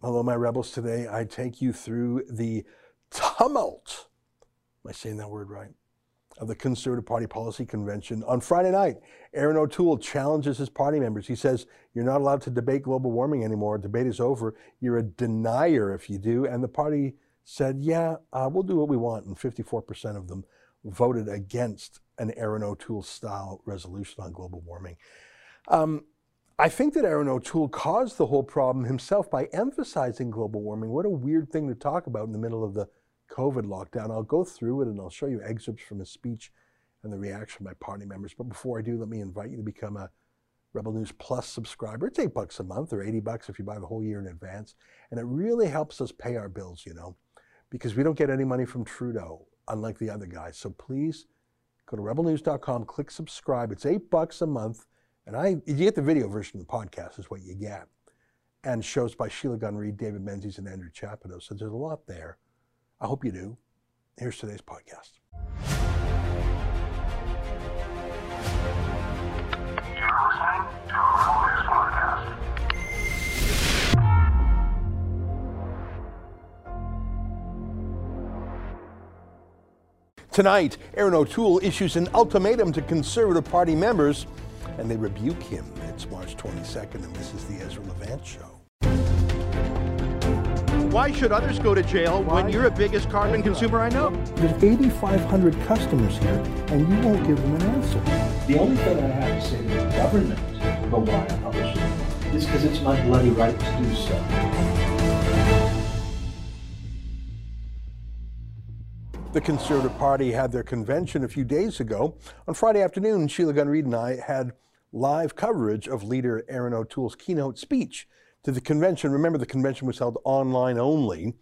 Hello, my rebels. Today I take you through the tumult. Am I saying that word right? Of the Conservative Party Policy Convention. On Friday night, Erin O'Toole challenges his party members. He says, You're not allowed to debate global warming anymore. Debate is over. You're a denier if you do. And the party said, Yeah, uh, we'll do what we want. And 54% of them voted against an Erin O'Toole style resolution on global warming. Um, I think that Erin O'Toole caused the whole problem himself by emphasizing global warming. What a weird thing to talk about in the middle of the COVID lockdown. I'll go through it and I'll show you excerpts from his speech and the reaction by party members. But before I do, let me invite you to become a Rebel News Plus subscriber. It's eight bucks a month or 80 bucks if you buy the whole year in advance. And it really helps us pay our bills, you know, because we don't get any money from Trudeau, unlike the other guys. So please go to rebelnews.com, click subscribe. It's eight bucks a month. And I, you get the video version of the podcast, is what you get. And shows by Sheila Gunn Reid, David Menzies, and Andrew Chapados. So there's a lot there. I hope you do. Here's today's podcast. Tonight, Erin O'Toole issues an ultimatum to Conservative Party members and they rebuke him. It's March 22nd, and this is the Ezra Levant Show. Why should others go to jail Why? when you're the biggest carbon consumer I know? There's 8,500 customers here, and you won't give them an answer. The only thing I have to say to the government about why I publish it is because it's my bloody right to do so. The Conservative Party had their convention a few days ago. On Friday afternoon, Sheila Gunn Reid and I had live coverage of leader Erin O'Toole's keynote speech to the convention. Remember, the convention was held online only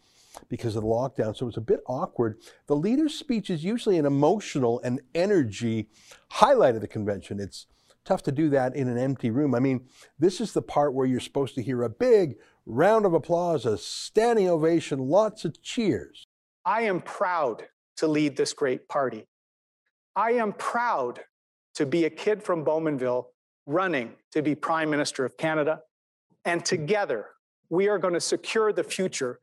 because of the lockdown, so it was a bit awkward. The leader's speech is usually an emotional and energy highlight of the convention. It's tough to do that in an empty room. I mean, this is the part where you're supposed to hear a big round of applause, a standing ovation, lots of cheers. I am proud to lead this great party. I am proud to be a kid from Bowmanville running to be Prime Minister of Canada. And together, we are going to secure the future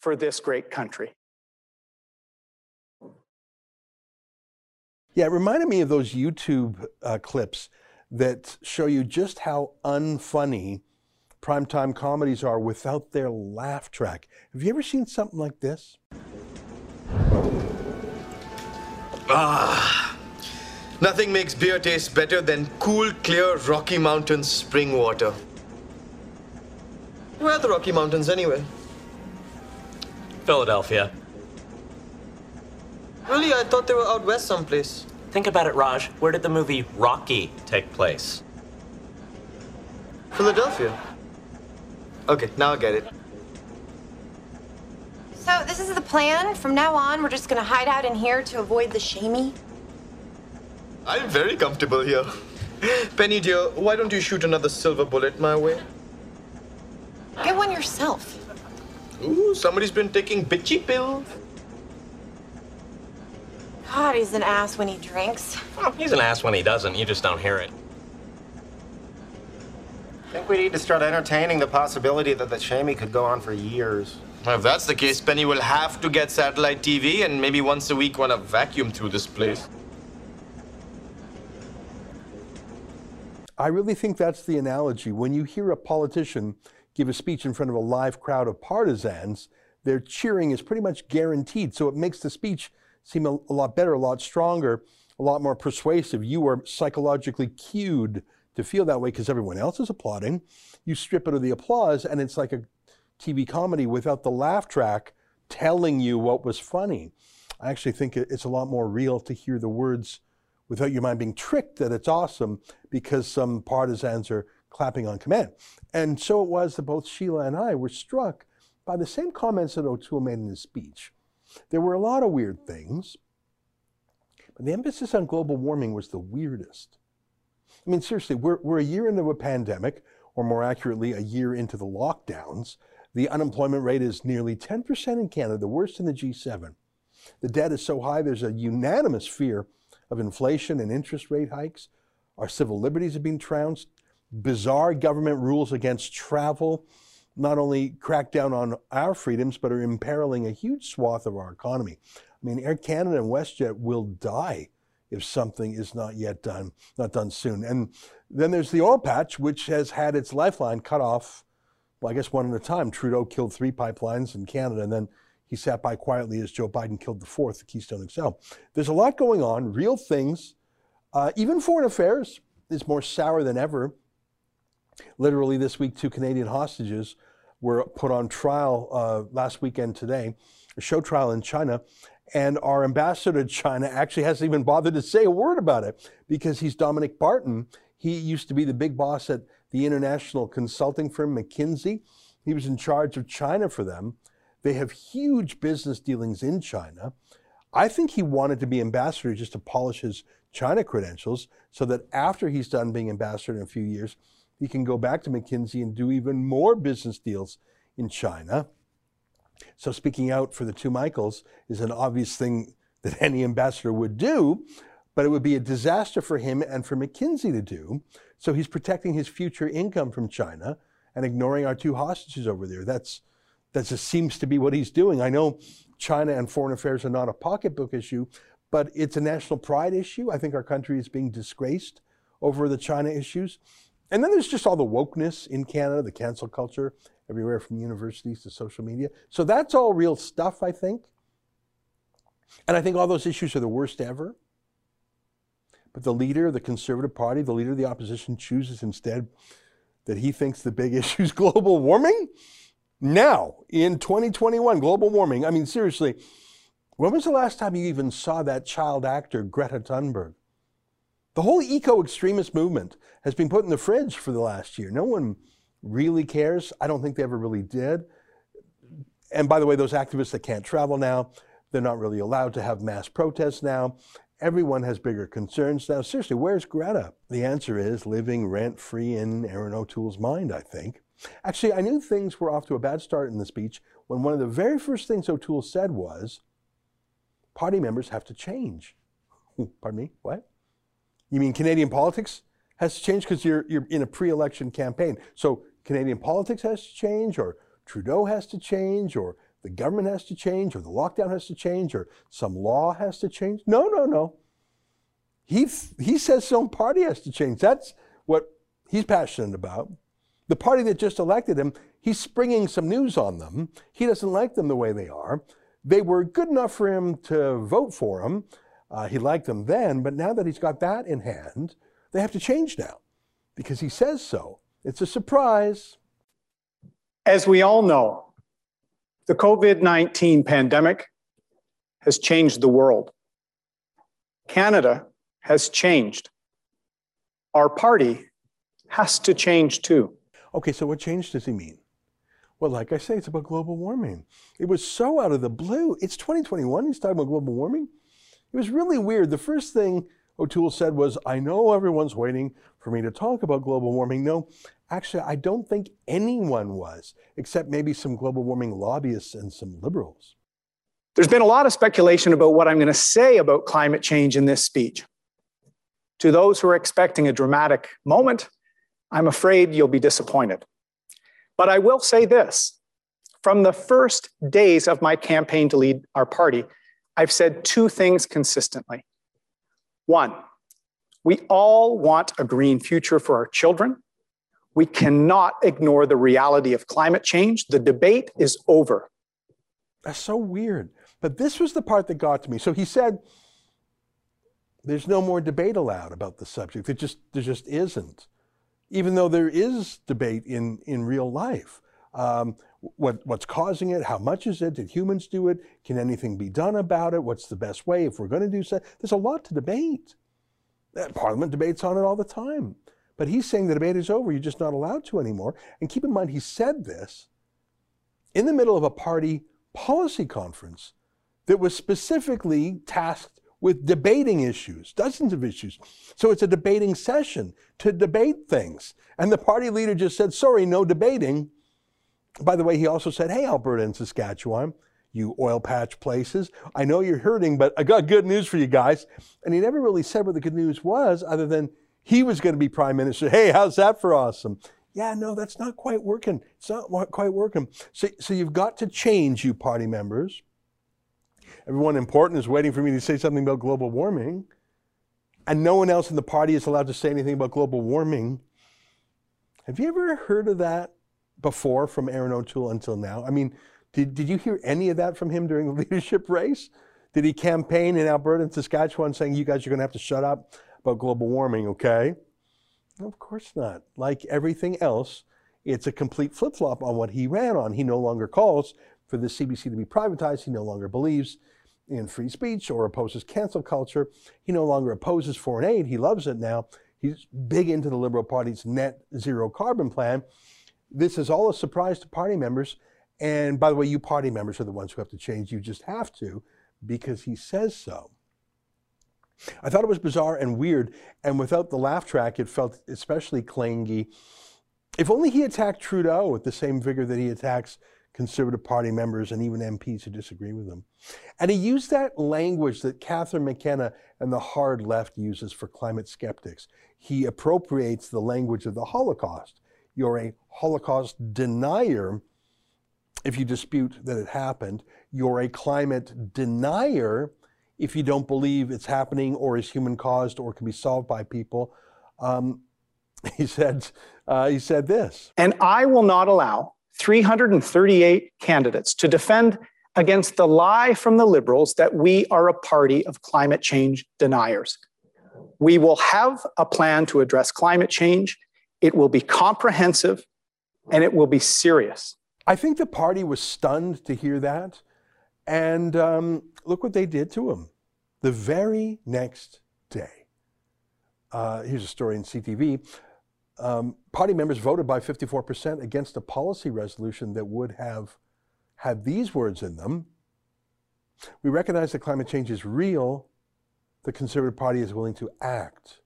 for this great country. Yeah, it reminded me of those YouTube uh, clips that show you just how unfunny primetime comedies are without their laugh track. Have you ever seen something like this? Ah. Nothing makes beer taste better than cool, clear Rocky Mountain spring water. Where are the Rocky Mountains anyway? Philadelphia. Really? I thought they were out west someplace. Think about it, Raj. Where did the movie Rocky take place? Philadelphia. Okay, now I get it. So, this is the plan? From now on, we're just gonna hide out in here to avoid the shamey? I'm very comfortable here. Penny dear, why don't you shoot another silver bullet my way? Get one yourself. Ooh, somebody's been taking bitchy pills. God, he's an ass when he drinks. Well, he's an ass when he doesn't. You just don't hear it. I think we need to start entertaining the possibility that the shamey could go on for years. Well, if that's the case, Penny will have to get satellite TV and maybe once a week want to vacuum through this place. I really think that's the analogy. When you hear a politician give a speech in front of a live crowd of partisans, their cheering is pretty much guaranteed. So it makes the speech seem a, a lot better, a lot stronger, a lot more persuasive. You are psychologically cued to feel that way because everyone else is applauding. You strip it of the applause, and it's like a TV comedy without the laugh track telling you what was funny. I actually think it's a lot more real to hear the words without your mind being tricked that it's awesome because some partisans are clapping on command. And so it was that both Sheila and I were struck by the same comments that O'Toole made in his speech. There were a lot of weird things, but the emphasis on global warming was the weirdest. I mean, seriously, we're, we're a year into a pandemic, or more accurately, a year into the lockdowns. The unemployment rate is nearly 10% in Canada, the worst in the G7. The debt is so high, there's a unanimous fear of inflation and interest rate hikes. Our civil liberties have been trounced. Bizarre government rules against travel. not only crack down on our freedoms, but are imperiling a huge swath of our economy. I mean, Air Canada and WestJet will die if something is not yet done, not done soon. And then there's the oil patch, which has had its lifeline cut off, well, I guess one at a time. Trudeau killed three pipelines in Canada, and then he sat by quietly as Joe Biden killed the fourth, the Keystone XL. There's a lot going on, real things. Uh, even foreign affairs is more sour than ever. Literally, this week, two Canadian hostages were put on trial uh, last weekend today, a show trial in China. And our ambassador to China actually hasn't even bothered to say a word about it because he's Dominic Barton. He used to be the big boss at the international consulting firm McKinsey. He was in charge of China for them. They have huge business dealings in China. I think he wanted to be ambassador just to polish his China credentials so that after he's done being ambassador in a few years, he can go back to McKinsey and do even more business deals in China. So speaking out for the two Michaels is an obvious thing that any ambassador would do, but it would be a disaster for him and for McKinsey to do. So he's protecting his future income from China and ignoring our two hostages over there. That's that just seems to be what he's doing. I know China and foreign affairs are not a pocketbook issue, but it's a national pride issue. I think our country is being disgraced over the China issues. And then there's just all the wokeness in Canada, the cancel culture, everywhere from universities to social media. So that's all real stuff, I think. And I think all those issues are the worst ever. But the leader of the Conservative Party, the leader of the opposition, chooses instead that he thinks the big issue is global warming. Now, in 2021, global warming, I mean, seriously, when was the last time you even saw that child actor, Greta Thunberg? The whole eco extremist movement has been put in the fridge for the last year. No one really cares. I don't think they ever really did. And by the way, those activists that can't travel now, they're not really allowed to have mass protests now. Everyone has bigger concerns now. Seriously, where's Greta? The answer is living rent free in Erin O'Toole's mind, I think. Actually, I knew things were off to a bad start in the speech when one of the very first things O'Toole said was party members have to change. Pardon me? What? You mean Canadian politics has to change because you're, you're in a pre election campaign? So Canadian politics has to change, or Trudeau has to change, or the government has to change, or the lockdown has to change, or some law has to change? No, no, no. He, he says his own party has to change. That's what he's passionate about. The party that just elected him, he's springing some news on them. He doesn't like them the way they are. They were good enough for him to vote for him. Uh, he liked them then, but now that he's got that in hand, they have to change now because he says so. It's a surprise. As we all know, the COVID 19 pandemic has changed the world. Canada has changed. Our party has to change too. Okay, so what change does he mean? Well, like I say, it's about global warming. It was so out of the blue. It's 2021. He's talking about global warming. It was really weird. The first thing O'Toole said was, I know everyone's waiting for me to talk about global warming. No, actually, I don't think anyone was, except maybe some global warming lobbyists and some liberals. There's been a lot of speculation about what I'm going to say about climate change in this speech. To those who are expecting a dramatic moment, I'm afraid you'll be disappointed. But I will say this from the first days of my campaign to lead our party, I've said two things consistently. One, we all want a green future for our children. We cannot ignore the reality of climate change. The debate is over. That's so weird. But this was the part that got to me. So he said, there's no more debate allowed about the subject. It just, there just isn't even though there is debate in, in real life. Um, what, what's causing it? How much is it? Did humans do it? Can anything be done about it? What's the best way if we're going to do so? There's a lot to debate. Uh, Parliament debates on it all the time. But he's saying the debate is over. You're just not allowed to anymore. And keep in mind, he said this in the middle of a party policy conference that was specifically tasked with debating issues, dozens of issues. So it's a debating session to debate things. And the party leader just said, sorry, no debating. By the way, he also said, hey, Alberta and Saskatchewan, you oil patch places, I know you're hurting, but I got good news for you guys. And he never really said what the good news was, other than he was going to be prime minister. Hey, how's that for awesome? Yeah, no, that's not quite working. It's not quite working. So, so you've got to change, you party members. Everyone important is waiting for me to say something about global warming, and no one else in the party is allowed to say anything about global warming. Have you ever heard of that before from Erin O'Toole until now? I mean, did, did you hear any of that from him during the leadership race? Did he campaign in Alberta and Saskatchewan saying, you guys are going to have to shut up about global warming, okay? Of course not. Like everything else, it's a complete flip flop on what he ran on. He no longer calls for the CBC to be privatized. He no longer believes in free speech or opposes cancel culture. He no longer opposes foreign aid. He loves it now. He's big into the Liberal Party's net zero carbon plan. This is all a surprise to party members. And by the way, you party members are the ones who have to change. You just have to because he says so. I thought it was bizarre and weird, and without the laugh track, it felt especially clangy. If only he attacked Trudeau with the same vigor that he attacks Conservative Party members and even MPs who disagree with him. And he used that language that Catherine McKenna and the hard left uses for climate skeptics. He appropriates the language of the Holocaust. You're a Holocaust denier if you dispute that it happened. You're a climate denier if you don't believe it's happening or is human caused or can be solved by people. Um, he said, uh, he said this. And I will not allow 338 candidates to defend against the lie from the Liberals that we are a party of climate change deniers. We will have a plan to address climate change. It will be comprehensive and it will be serious. I think the party was stunned to hear that. And um, look what they did to him. The very next day, uh, here's a story in CTV. Um, party members voted by 54% against a policy resolution that would have had these words in them. We recognize that climate change is real. The Conservative Party is willing to act.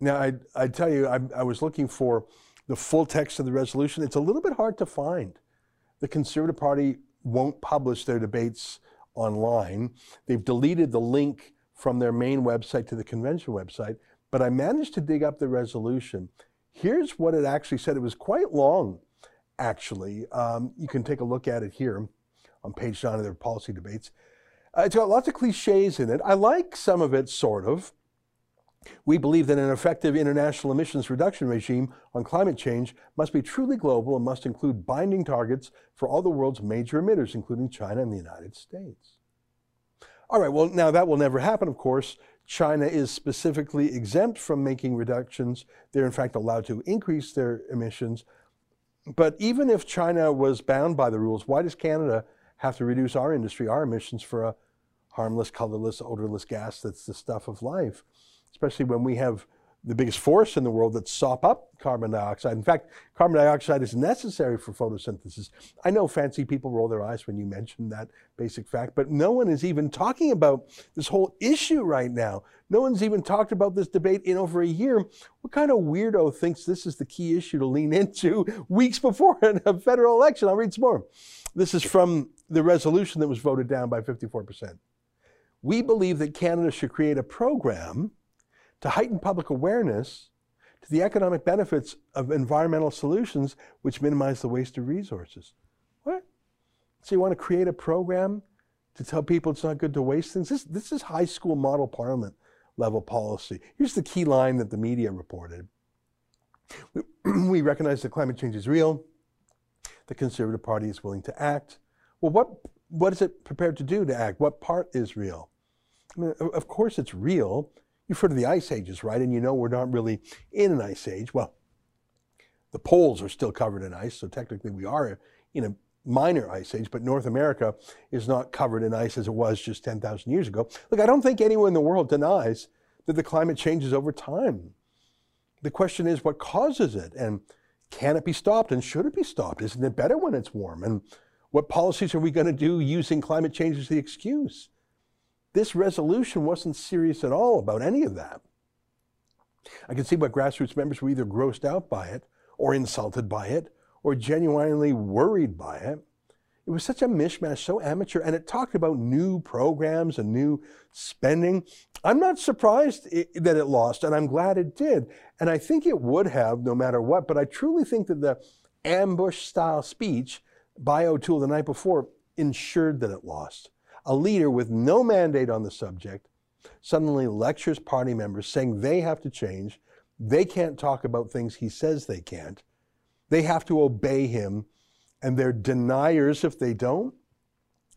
Now, I, I tell you, I, I was looking for the full text of the resolution. It's a little bit hard to find. The Conservative Party won't publish their debates online. They've deleted the link from their main website to the convention website, but I managed to dig up the resolution. Here's what it actually said. It was quite long, actually. Um, you can take a look at it here on page nine of their policy debates. Uh, it's got lots of cliches in it. I like some of it, sort of. We believe that an effective international emissions reduction regime on climate change must be truly global and must include binding targets for all the world's major emitters, including China and the United States. All right, well, now that will never happen, of course. China is specifically exempt from making reductions. They're, in fact, allowed to increase their emissions. But even if China was bound by the rules, why does Canada have to reduce our industry, our emissions for a harmless, colorless, odorless gas that's the stuff of life? especially when we have the biggest force in the world that sop up carbon dioxide. In fact, carbon dioxide is necessary for photosynthesis. I know fancy people roll their eyes when you mention that basic fact, but no one is even talking about this whole issue right now. No one's even talked about this debate in over a year. What kind of weirdo thinks this is the key issue to lean into weeks before a federal election? I'll read some more. This is from the resolution that was voted down by 54%. We believe that Canada should create a program to heighten public awareness to the economic benefits of environmental solutions which minimize the waste of resources. What? So you want to create a program to tell people it's not good to waste things? This, this is high school model parliament level policy. Here's the key line that the media reported. We, we recognize that climate change is real. The Conservative Party is willing to act. Well, what, what is it prepared to do to act? What part is real? I mean, of course it's real. You've heard of the ice ages, right? And you know we're not really in an ice age. Well, the poles are still covered in ice, so technically we are in a minor ice age, but North America is not covered in ice as it was just 10,000 years ago. Look, I don't think anyone in the world denies that the climate changes over time. The question is what causes it and can it be stopped and should it be stopped? Isn't it better when it's warm? And what policies are we going to do using climate change as the excuse? This resolution wasn't serious at all about any of that. I can see why grassroots members were either grossed out by it, or insulted by it, or genuinely worried by it. It was such a mishmash, so amateur, and it talked about new programs and new spending. I'm not surprised it, that it lost, and I'm glad it did. And I think it would have no matter what, but I truly think that the ambush style speech by O'Toole the night before ensured that it lost. A leader with no mandate on the subject suddenly lectures party members saying they have to change. They can't talk about things he says they can't. They have to obey him and they're deniers if they don't?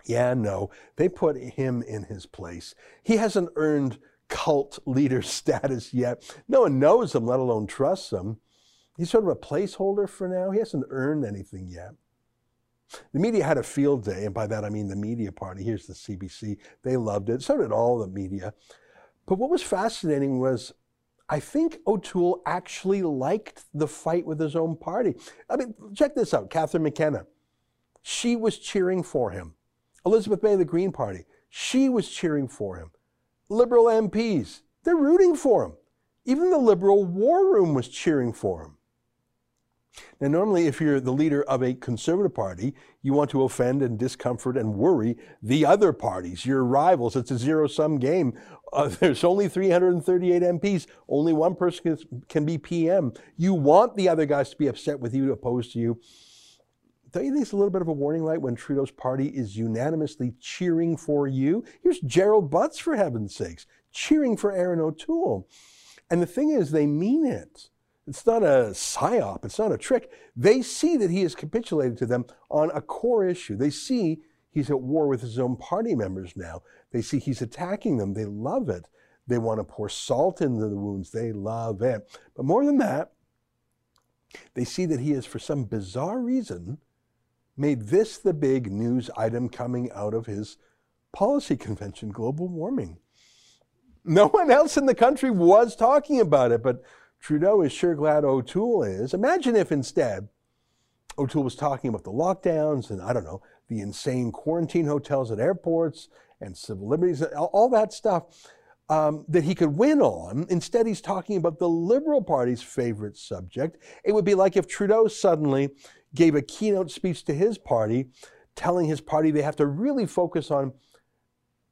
Yeah, no. They put him in his place. He hasn't earned cult leader status yet. No one knows him, let alone trusts him. He's sort of a placeholder for now. He hasn't earned anything yet. The media had a field day, and by that I mean the media party. Here's the CBC. They loved it. So did all the media. But what was fascinating was I think O'Toole actually liked the fight with his own party. I mean, check this out Catherine McKenna. She was cheering for him. Elizabeth May the Green Party, she was cheering for him. Liberal MPs, they're rooting for him. Even the Liberal War Room was cheering for him. Now, normally, if you're the leader of a conservative party, you want to offend and discomfort and worry the other parties, your rivals. It's a zero sum game. Uh, there's only 338 MPs. Only one person can, can be PM. You want the other guys to be upset with you, opposed to you. Don't you think it's a little bit of a warning light when Trudeau's party is unanimously cheering for you? Here's Gerald Butts, for heaven's sakes, cheering for Erin O'Toole. And the thing is, they mean it. It's not a psyop, it's not a trick. They see that he has capitulated to them on a core issue. They see he's at war with his own party members now. They see he's attacking them. They love it. They want to pour salt into the wounds. They love it. But more than that, they see that he has, for some bizarre reason, made this the big news item coming out of his policy convention global warming. No one else in the country was talking about it, but Trudeau is sure glad O'Toole is. Imagine if instead O'Toole was talking about the lockdowns and, I don't know, the insane quarantine hotels at airports and civil liberties, and all that stuff um, that he could win on. Instead, he's talking about the Liberal Party's favorite subject. It would be like if Trudeau suddenly gave a keynote speech to his party, telling his party they have to really focus on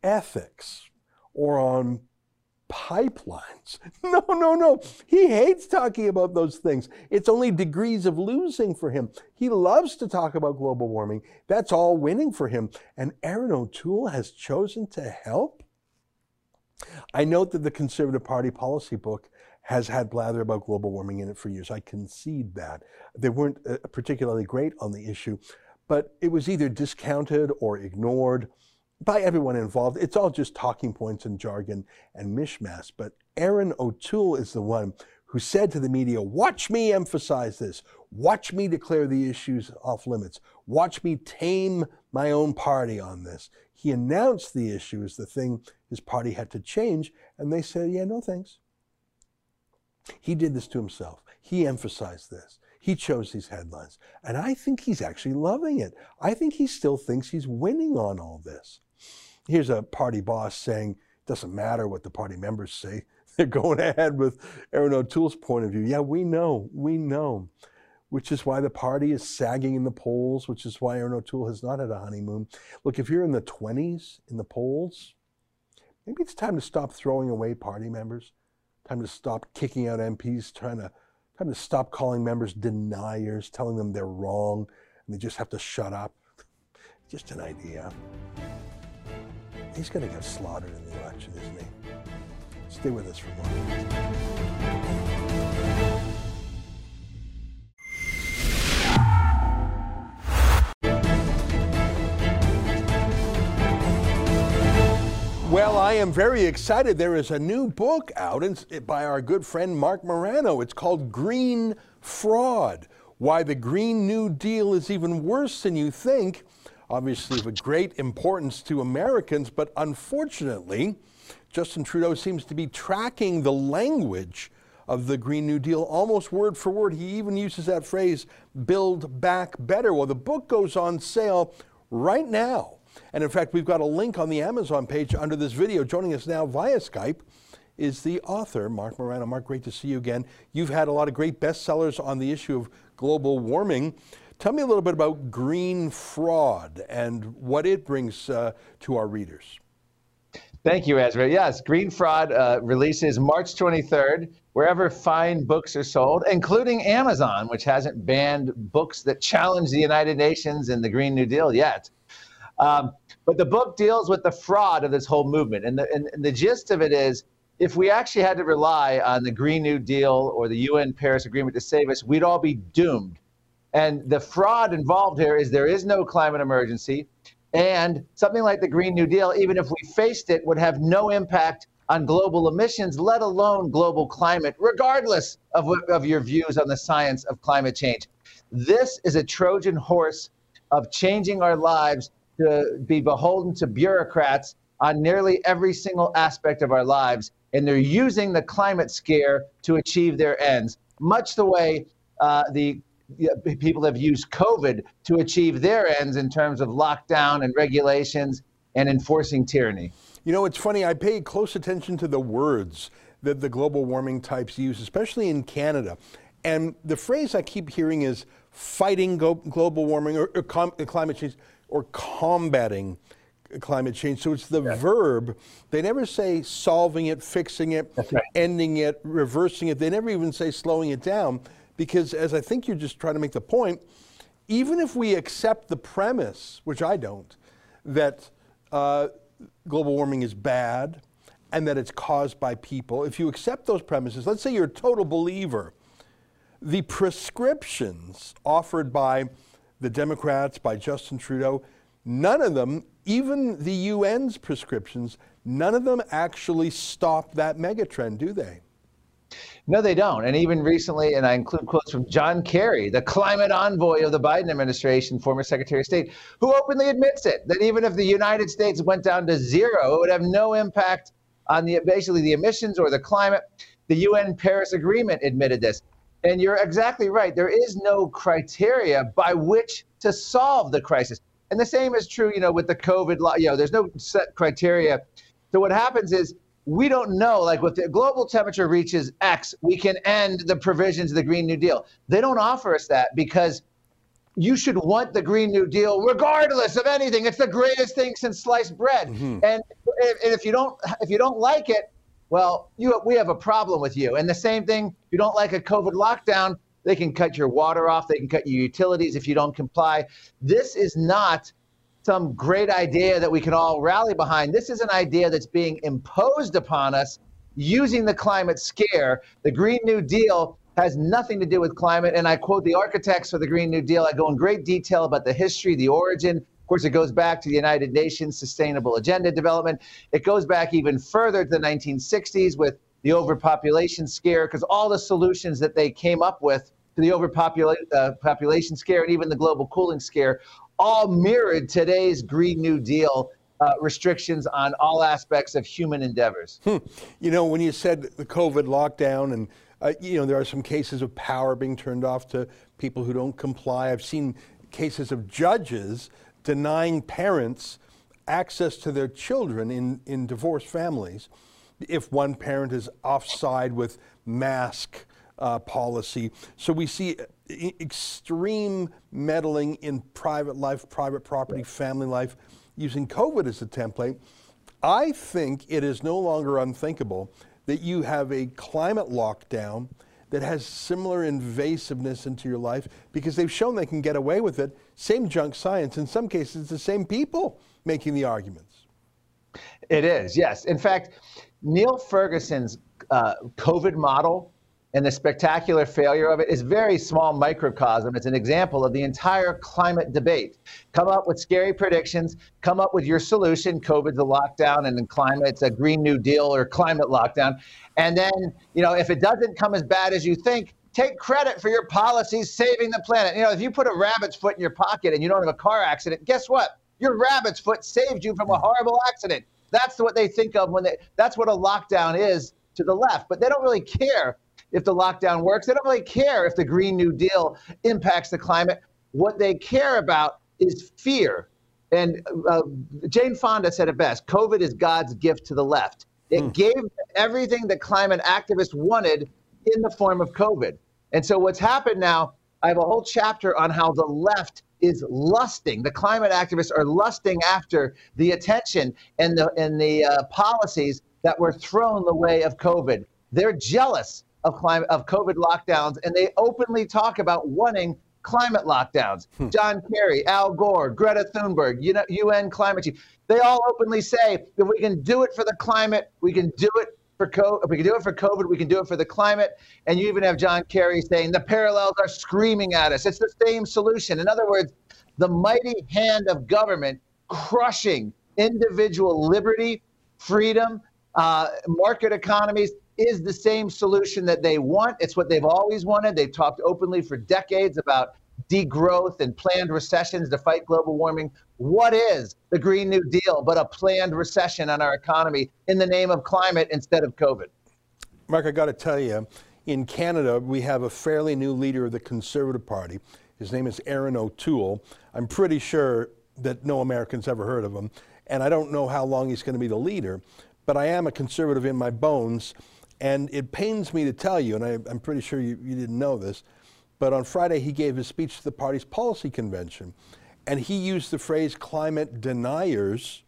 ethics or on pipelines. No, no, no. He hates talking about those things. It's only degrees of losing for him. He loves to talk about global warming. That's all winning for him. And Erin O'Toole has chosen to help. I note that the Conservative Party policy book has had blather about global warming in it for years. I concede that. They weren't uh, particularly great on the issue, but it was either discounted or ignored by everyone involved. It's all just talking points and jargon and mishmash. But Erin O'Toole is the one who said to the media, Watch me emphasize this. Watch me declare the issues off limits. Watch me tame my own party on this. He announced the issue as the thing his party had to change, and they said, Yeah, no thanks. He did this to himself. He emphasized this. He chose these headlines. And I think he's actually loving it. I think he still thinks he's winning on all this. Here's a party boss saying, it doesn't matter what the party members say. They're going ahead with Erin O'Toole's point of view. Yeah, we know, we know. Which is why the party is sagging in the polls, which is why Erin O'Toole has not had a honeymoon. Look, if you're in the 20s in the polls, maybe it's time to stop throwing away party members. Time to stop kicking out MPs, trying to time to stop calling members deniers, telling them they're wrong and they just have to shut up. Just an idea. He's going to get slaughtered in the election, isn't he? Stay with us for more. Well, I am very excited. There is a new book out by our good friend Marc Morano. It's called Green Fraud Why the Green New Deal is Even Worse Than You Think obviously of great importance to Americans, but unfortunately, Justin Trudeau seems to be tracking the language of the Green New Deal almost word for word. He even uses that phrase, build back better. Well, the book goes on sale right now. And in fact, we've got a link on the Amazon page under this video. Joining us now via Skype is the author, Marc Morano. Marc, great to see you again. You've had a lot of great bestsellers on the issue of global warming. Tell me a little bit about green fraud and what it brings uh, to our readers. Thank you, Ezra. Yes, Green Fraud uh, releases March 23rd, wherever fine books are sold, including Amazon, which hasn't banned books that challenge the United Nations and the Green New Deal yet. Um, but the book deals with the fraud of this whole movement. And the, and, and the gist of it is if we actually had to rely on the Green New Deal or the UN Paris Agreement to save us, we'd all be doomed. And the fraud involved here is there is no climate emergency. And something like the Green New Deal, even if we faced it, would have no impact on global emissions, let alone global climate, regardless of, of your views on the science of climate change. This is a Trojan horse of changing our lives to be beholden to bureaucrats on nearly every single aspect of our lives. And they're using the climate scare to achieve their ends, much the way uh, the people have used COVID to achieve their ends in terms of lockdown and regulations and enforcing tyranny. You know, it's funny, I pay close attention to the words that the global warming types use, especially in Canada. And the phrase I keep hearing is fighting global warming or, or com- uh, climate change or combating climate change. So it's the yeah. verb. They never say solving it, fixing it, right. ending it, reversing it. They never even say slowing it down because, as I think you're just trying to make the point, even if we accept the premise, which I don't, that uh, global warming is bad and that it's caused by people, if you accept those premises, let's say you're a total believer, the prescriptions offered by the Democrats, by Justin Trudeau, none of them, even the UN's prescriptions, none of them actually stop that megatrend, do they? No, they don't. And even recently, and I include quotes from John Kerry, the climate envoy of the Biden administration, former Secretary of State, who openly admits it that even if the United States went down to zero, it would have no impact on the basically the emissions or the climate. The UN Paris Agreement admitted this. And you're exactly right. There is no criteria by which to solve the crisis. And the same is true, you know, with the COVID, you know, there's no set criteria. So what happens is we don't know, like, if the global temperature reaches X, we can end the provisions of the Green New Deal. They don't offer us that because you should want the Green New Deal regardless of anything. It's the greatest thing since sliced bread. Mm-hmm. And, and if you don't if you don't like it, well, you we have a problem with you. And the same thing, if you don't like a COVID lockdown, they can cut your water off, they can cut your utilities if you don't comply. This is not some great idea that we can all rally behind. This is an idea that's being imposed upon us using the climate scare. The Green New Deal has nothing to do with climate. And I quote the architects for the Green New Deal. I go in great detail about the history, the origin. Of course, it goes back to the United Nations Sustainable Agenda Development. It goes back even further to the 1960s with the overpopulation scare, because all the solutions that they came up with to the overpopulation uh, scare and even the global cooling scare all mirrored today's Green New Deal uh, restrictions on all aspects of human endeavors. Hmm. You know, when you said the COVID lockdown, and uh, you know, there are some cases of power being turned off to people who don't comply. I've seen cases of judges denying parents access to their children in, in divorced families if one parent is offside with mask uh, policy. So we see extreme meddling in private life, private property, family life, using COVID as a template. I think it is no longer unthinkable that you have a climate lockdown that has similar invasiveness into your life because they've shown they can get away with it. Same junk science. In some cases, it's the same people making the arguments. It is, yes. In fact, Neil Ferguson's uh, COVID model and the spectacular failure of it is very small microcosm. It's an example of the entire climate debate. Come up with scary predictions, come up with your solution. COVID's a lockdown, and in climate, it's a Green New Deal or climate lockdown. And then, you know, if it doesn't come as bad as you think, take credit for your policies saving the planet. You know, if you put a rabbit's foot in your pocket and you don't have a car accident, guess what? Your rabbit's foot saved you from a horrible accident. That's what they think of when they, that's what a lockdown is to the left. But they don't really care if the lockdown works. They don't really care if the Green New Deal impacts the climate. What they care about is fear. And uh, Jane Fonda said it best COVID is God's gift to the left. It hmm. gave everything that climate activists wanted in the form of COVID. And so what's happened now I have a whole chapter on how the left is lusting. The climate activists are lusting after the attention and the and the uh, policies that were thrown the way of COVID. They're jealous of climate of COVID lockdowns, and they openly talk about wanting climate lockdowns. Hmm. John Kerry, Al Gore, Greta Thunberg, you know, UN climate chief. They all openly say if we can do it for the climate, we can do it for COVID. We can do it for COVID, we can do it for the climate. And you even have John Kerry saying the parallels are screaming at us. It's the same solution. In other words, the mighty hand of government crushing individual liberty, freedom, uh, market economies is the same solution that they want. It's what they've always wanted. They've talked openly for decades about degrowth and planned recessions to fight global warming. What is the Green New Deal but a planned recession on our economy in the name of climate instead of COVID? Marc, I got to tell you, in Canada, we have a fairly new leader of the Conservative Party. His name is Erin O'Toole. I'm pretty sure that no Americans ever heard of him, and I don't know how long he's going to be the leader, but I am a conservative in my bones. And it pains me to tell you, and I, am pretty sure you, you didn't know this, but on Friday he gave his speech to the party's policy convention. And he used the phrase climate deniers.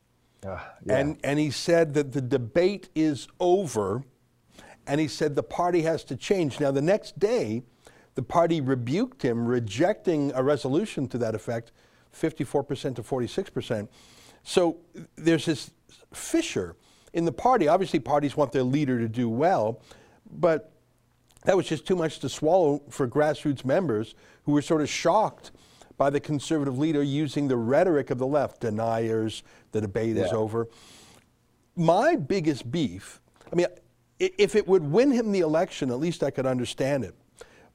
Uh, yeah. and, and he said that the debate is over. And he said the party has to change. Now, the next day, the party rebuked him, rejecting a resolution to that effect 54% to 46%. So there's this fissure in the party, obviously parties want their leader to do well, but that was just too much to swallow for grassroots members who were sort of shocked by the conservative leader using the rhetoric of the left, deniers, the debate yeah. is over. My biggest beef, I mean, if it would win him the election, at least I could understand it.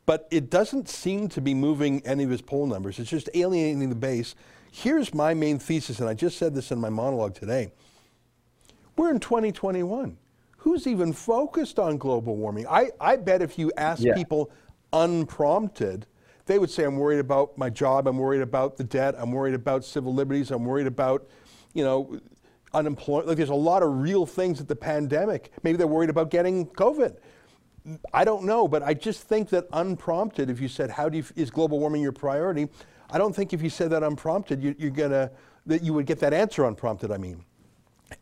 But it doesn't seem to be moving any of his poll numbers. It's just alienating the base. Here's my main thesis, and I just said this in my monologue today. We're in 2021. Who's even focused on global warming? I, I bet if you ask yeah. people unprompted, they would say, I'm worried about my job, I'm worried about the debt, I'm worried about civil liberties, I'm worried about, you know, unemployment. Like there's a lot of real things at the pandemic. Maybe they're worried about getting COVID. I don't know, but I just think that unprompted, if you said, "How do you, is global warming your priority?" I don't think if you said that unprompted, you, are gonna that you would get that answer unprompted. I mean.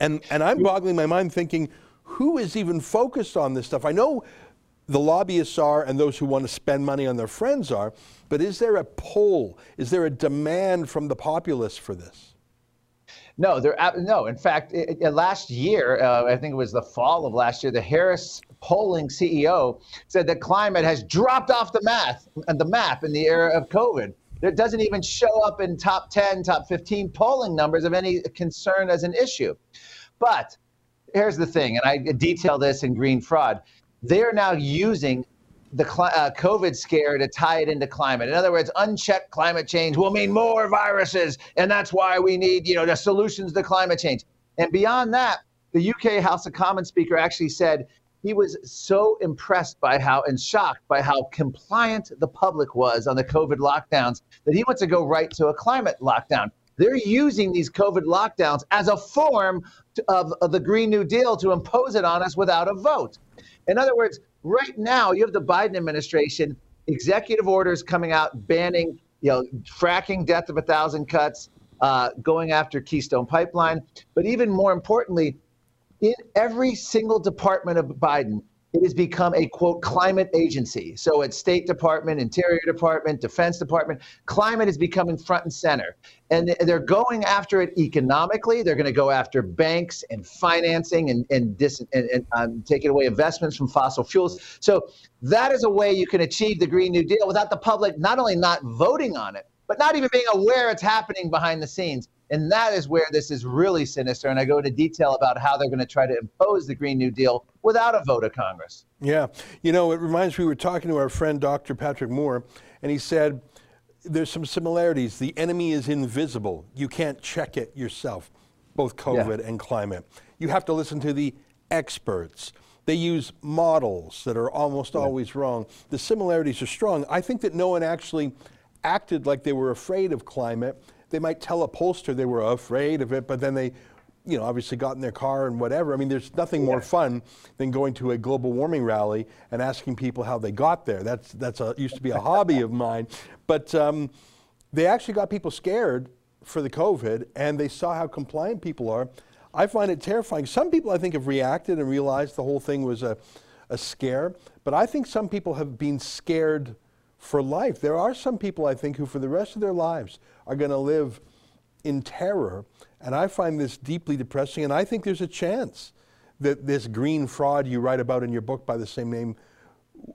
And, and I'm boggling my mind thinking, who is even focused on this stuff? I know the lobbyists are and those who want to spend money on their friends are, but is there a poll? Is there a demand from the populace for this? No, there no. In fact, it, it, last year, uh, I think it was the fall of last year, the Harris polling CEO said that climate has dropped off the math and the map in the era of COVID. It doesn't even show up in top 10, top 15 polling numbers of any concern as an issue. But here's the thing, and I detail this in Green Fraud. They are now using the uh, COVID scare to tie it into climate. In other words, unchecked climate change will mean more viruses, and that's why we need, you know, the solutions to climate change. And beyond that, the UK House of Commons Speaker actually said he was so impressed by how and shocked by how compliant the public was on the COVID lockdowns that he wants to go right to a climate lockdown. They're using these COVID lockdowns as a form of, of the Green New Deal to impose it on us without a vote. In other words, right now you have the Biden administration executive orders coming out banning, you know, fracking, death of a thousand cuts, uh, going after Keystone Pipeline, but even more importantly, in every single department of Biden, it has become a quote climate agency. So it's State Department, Interior Department, Defense Department. Climate is becoming front and center. And they're going after it economically. They're going to go after banks and financing and, and, dis, and, and um, taking away investments from fossil fuels. So that is a way you can achieve the Green New Deal without the public not only not voting on it, but not even being aware it's happening behind the scenes. And that is where this is really sinister. And I go into detail about how they're going to try to impose the Green New Deal without a vote of Congress. Yeah. You know, it reminds me, we were talking to our friend Dr. Patrick Moore, and he said, there's some similarities. The enemy is invisible. You can't check it yourself, both COVID yeah. and climate. You have to listen to the experts. They use models that are almost yeah. always wrong. The similarities are strong. I think that no one actually acted like they were afraid of climate they might tell a pollster they were afraid of it, but then they you know, obviously got in their car and whatever. I mean, there's nothing more fun than going to a global warming rally and asking people how they got there. That's that's a used to be a hobby of mine, but um, they actually got people scared for the COVID, and they saw how compliant people are. I find it terrifying. Some people, I think, have reacted and realized the whole thing was a, a scare, but I think some people have been scared for life. There are some people, I think, who for the rest of their lives are going to live in terror, and I find this deeply depressing, and I think there's a chance that this green fraud you write about in your book by the same name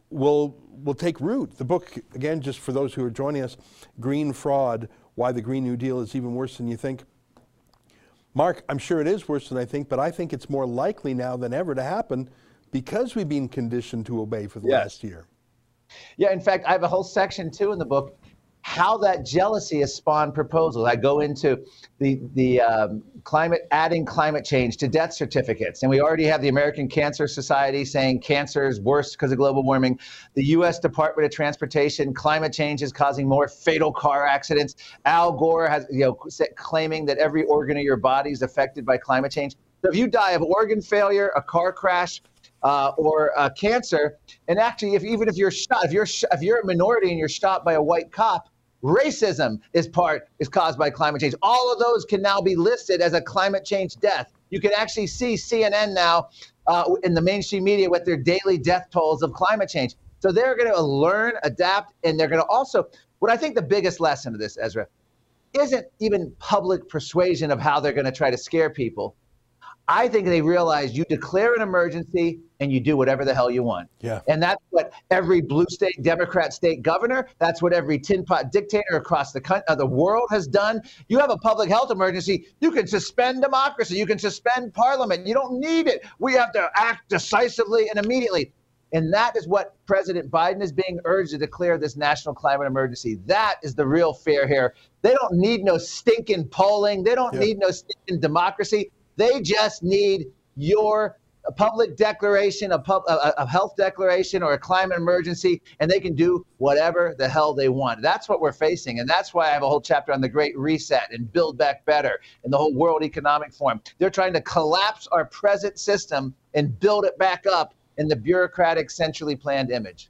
will will take root. The book, again, just for those who are joining us, Green Fraud, Why the Green New Deal is Even Worse Than You Think. Marc, I'm sure it is worse than I think, but I think it's more likely now than ever to happen because we've been conditioned to obey for the Yes. last year. Yeah, in fact, I have a whole section too in the book how that jealousy has spawned proposals. I go into the the um, climate adding climate change to death certificates, and we already have the American Cancer Society saying cancer is worse because of global warming. The U.S. Department of Transportation, climate change is causing more fatal car accidents. Al Gore has you know claiming that every organ of your body is affected by climate change. So if you die of organ failure, a car crash, uh, or uh, cancer. And actually, if even if you're shot, if you're sh- if you're a minority and you're shot by a white cop, racism is part is caused by climate change. All of those can now be listed as a climate change death. You can actually see CNN now uh, in the mainstream media with their daily death tolls of climate change. So they're going to learn, adapt, and they're going to also. What I think the biggest lesson of this, Ezra, isn't even public persuasion of how they're going to try to scare people. I think they realize you declare an emergency and you do whatever the hell you want. Yeah. And that's what every blue state Democrat state governor, that's what every tin pot dictator across the country, uh, the world has done. You have a public health emergency, you can suspend democracy, you can suspend parliament. You don't need it. We have to act decisively and immediately. And that is what President Biden is being urged to declare this national climate emergency. That is the real fear here. They don't need no stinking polling. They don't Yeah. need no stinking democracy. They just need your a public declaration, a, pub, a, a health declaration, or a climate emergency, and they can do whatever the hell they want. That's what we're facing, and that's why I have a whole chapter on the Great Reset and Build Back Better and the whole World Economic Forum. They're trying to collapse our present system and build it back up in the bureaucratic, centrally planned image.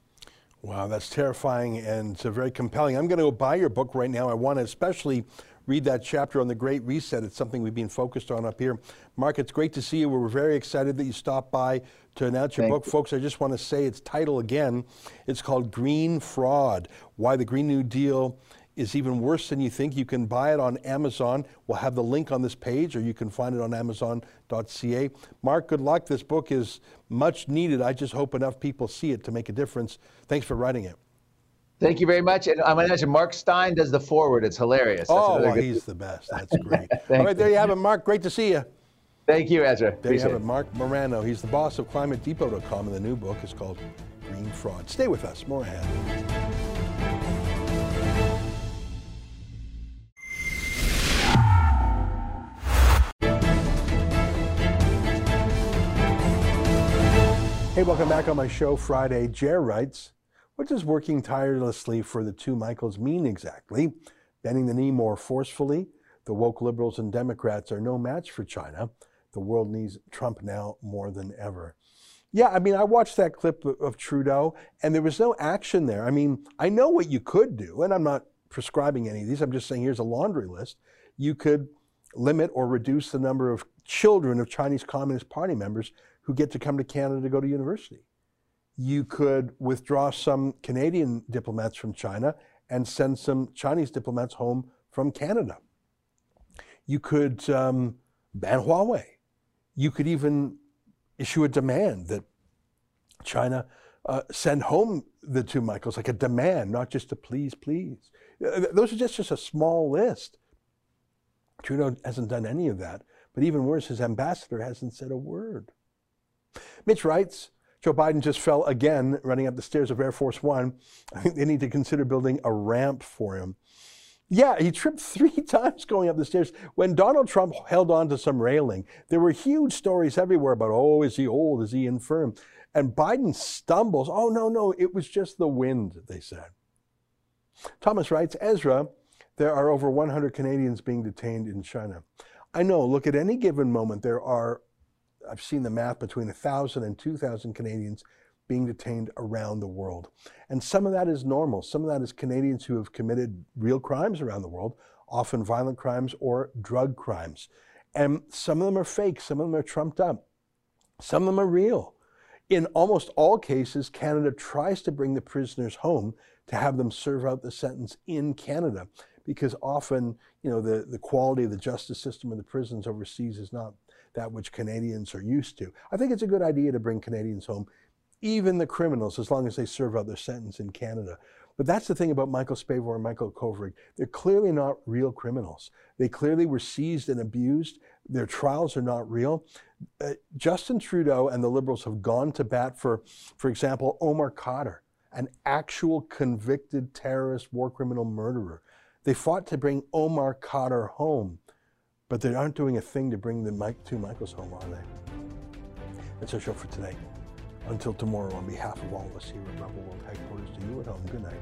Wow, that's terrifying and very compelling. I'm going to go buy your book right now. I want to especially read that chapter on the Great Reset. It's something we've been focused on up here. Marc, it's great to see you. We're very excited that you stopped by to announce your Thank book. Folks, I just want to say its title again. It's called Green Fraud Why the Green New Deal is even worse than you think. You can buy it on Amazon. We'll have the link on this page, or you can find it on Amazon.ca. Marc, good luck. This book is much needed. I just hope enough people see it to make a difference. Thanks for writing it. Thank you very much. And I'm going to mention Mark Steyn does the forward. It's hilarious. That's Oh, well, he's the best. That's great. All right, there you have it, Marc. Great to see you. Thank you, Ezra. There you Appreciate have it, Marc Morano. He's the boss of ClimateDepot.com, and the new book is called Green Fraud. Stay with us. More ahead. Hey, welcome back on my show Friday. Jer writes, What does working tirelessly for the two Michaels mean exactly? Bending the knee more forcefully? The woke liberals and Democrats are no match for China. The world needs Trump now more than ever. Yeah, I mean, I watched that clip of- Trudeau, and there was no action there. I mean, I know what you could do, and I'm not prescribing any of these. I'm just saying here's a laundry list. You could limit or reduce the number of children of Chinese Communist Party members who get to come to Canada to go to university. You could withdraw some Canadian diplomats from China and send some Chinese diplomats home from Canada. You could um, ban Huawei. You could even issue a demand that China uh, send home the two Michaels, like a demand, not just a please, please. Uh, Those are just, just a small list. Trudeau hasn't done any of that. But even worse, his ambassador hasn't said a word. Mitch writes Joe Biden just fell again running up the stairs of Air Force One. I think they need to consider building a ramp for him. Yeah, he tripped three times going up the stairs. When Donald Trump held on to some railing, there were huge stories everywhere about, oh, is he old? Is he infirm? And Biden stumbles. Oh, no, no, it was just the wind, they said. Thomas writes Ezra, there are over 100 Canadians being detained in China. I know, look, at any given moment, there are, I've seen the math, between 1,000 and 2,000 Canadians being detained around the world. And some of that is normal. Some of that is Canadians who have committed real crimes around the world, often violent crimes or drug crimes. And some of them are fake, some of them are trumped up, some of them are real. In almost all cases, Canada tries to bring the prisoners home to have them serve out the sentence in Canada because often, you know, the, the quality of the justice system in the prisons overseas is not that which Canadians are used to. I think it's a good idea to bring Canadians home, even the criminals, as long as they serve out their sentence in Canada. But that's the thing about Michael Spavor and Michael Kovrig. They're clearly not real criminals. They clearly were seized and abused. Their trials are not real. Uh, Justin Trudeau and the Liberals have gone to bat for, for example, Omar Khadr, an actual convicted terrorist, war criminal murderer. They fought to bring Omar Khadr home, but they aren't doing a thing to bring the two Michaels home, are they? That's our show for today. Until tomorrow, on behalf of all of us here at Rebel World Headquarters, to you at home, good night.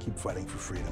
Keep fighting for freedom.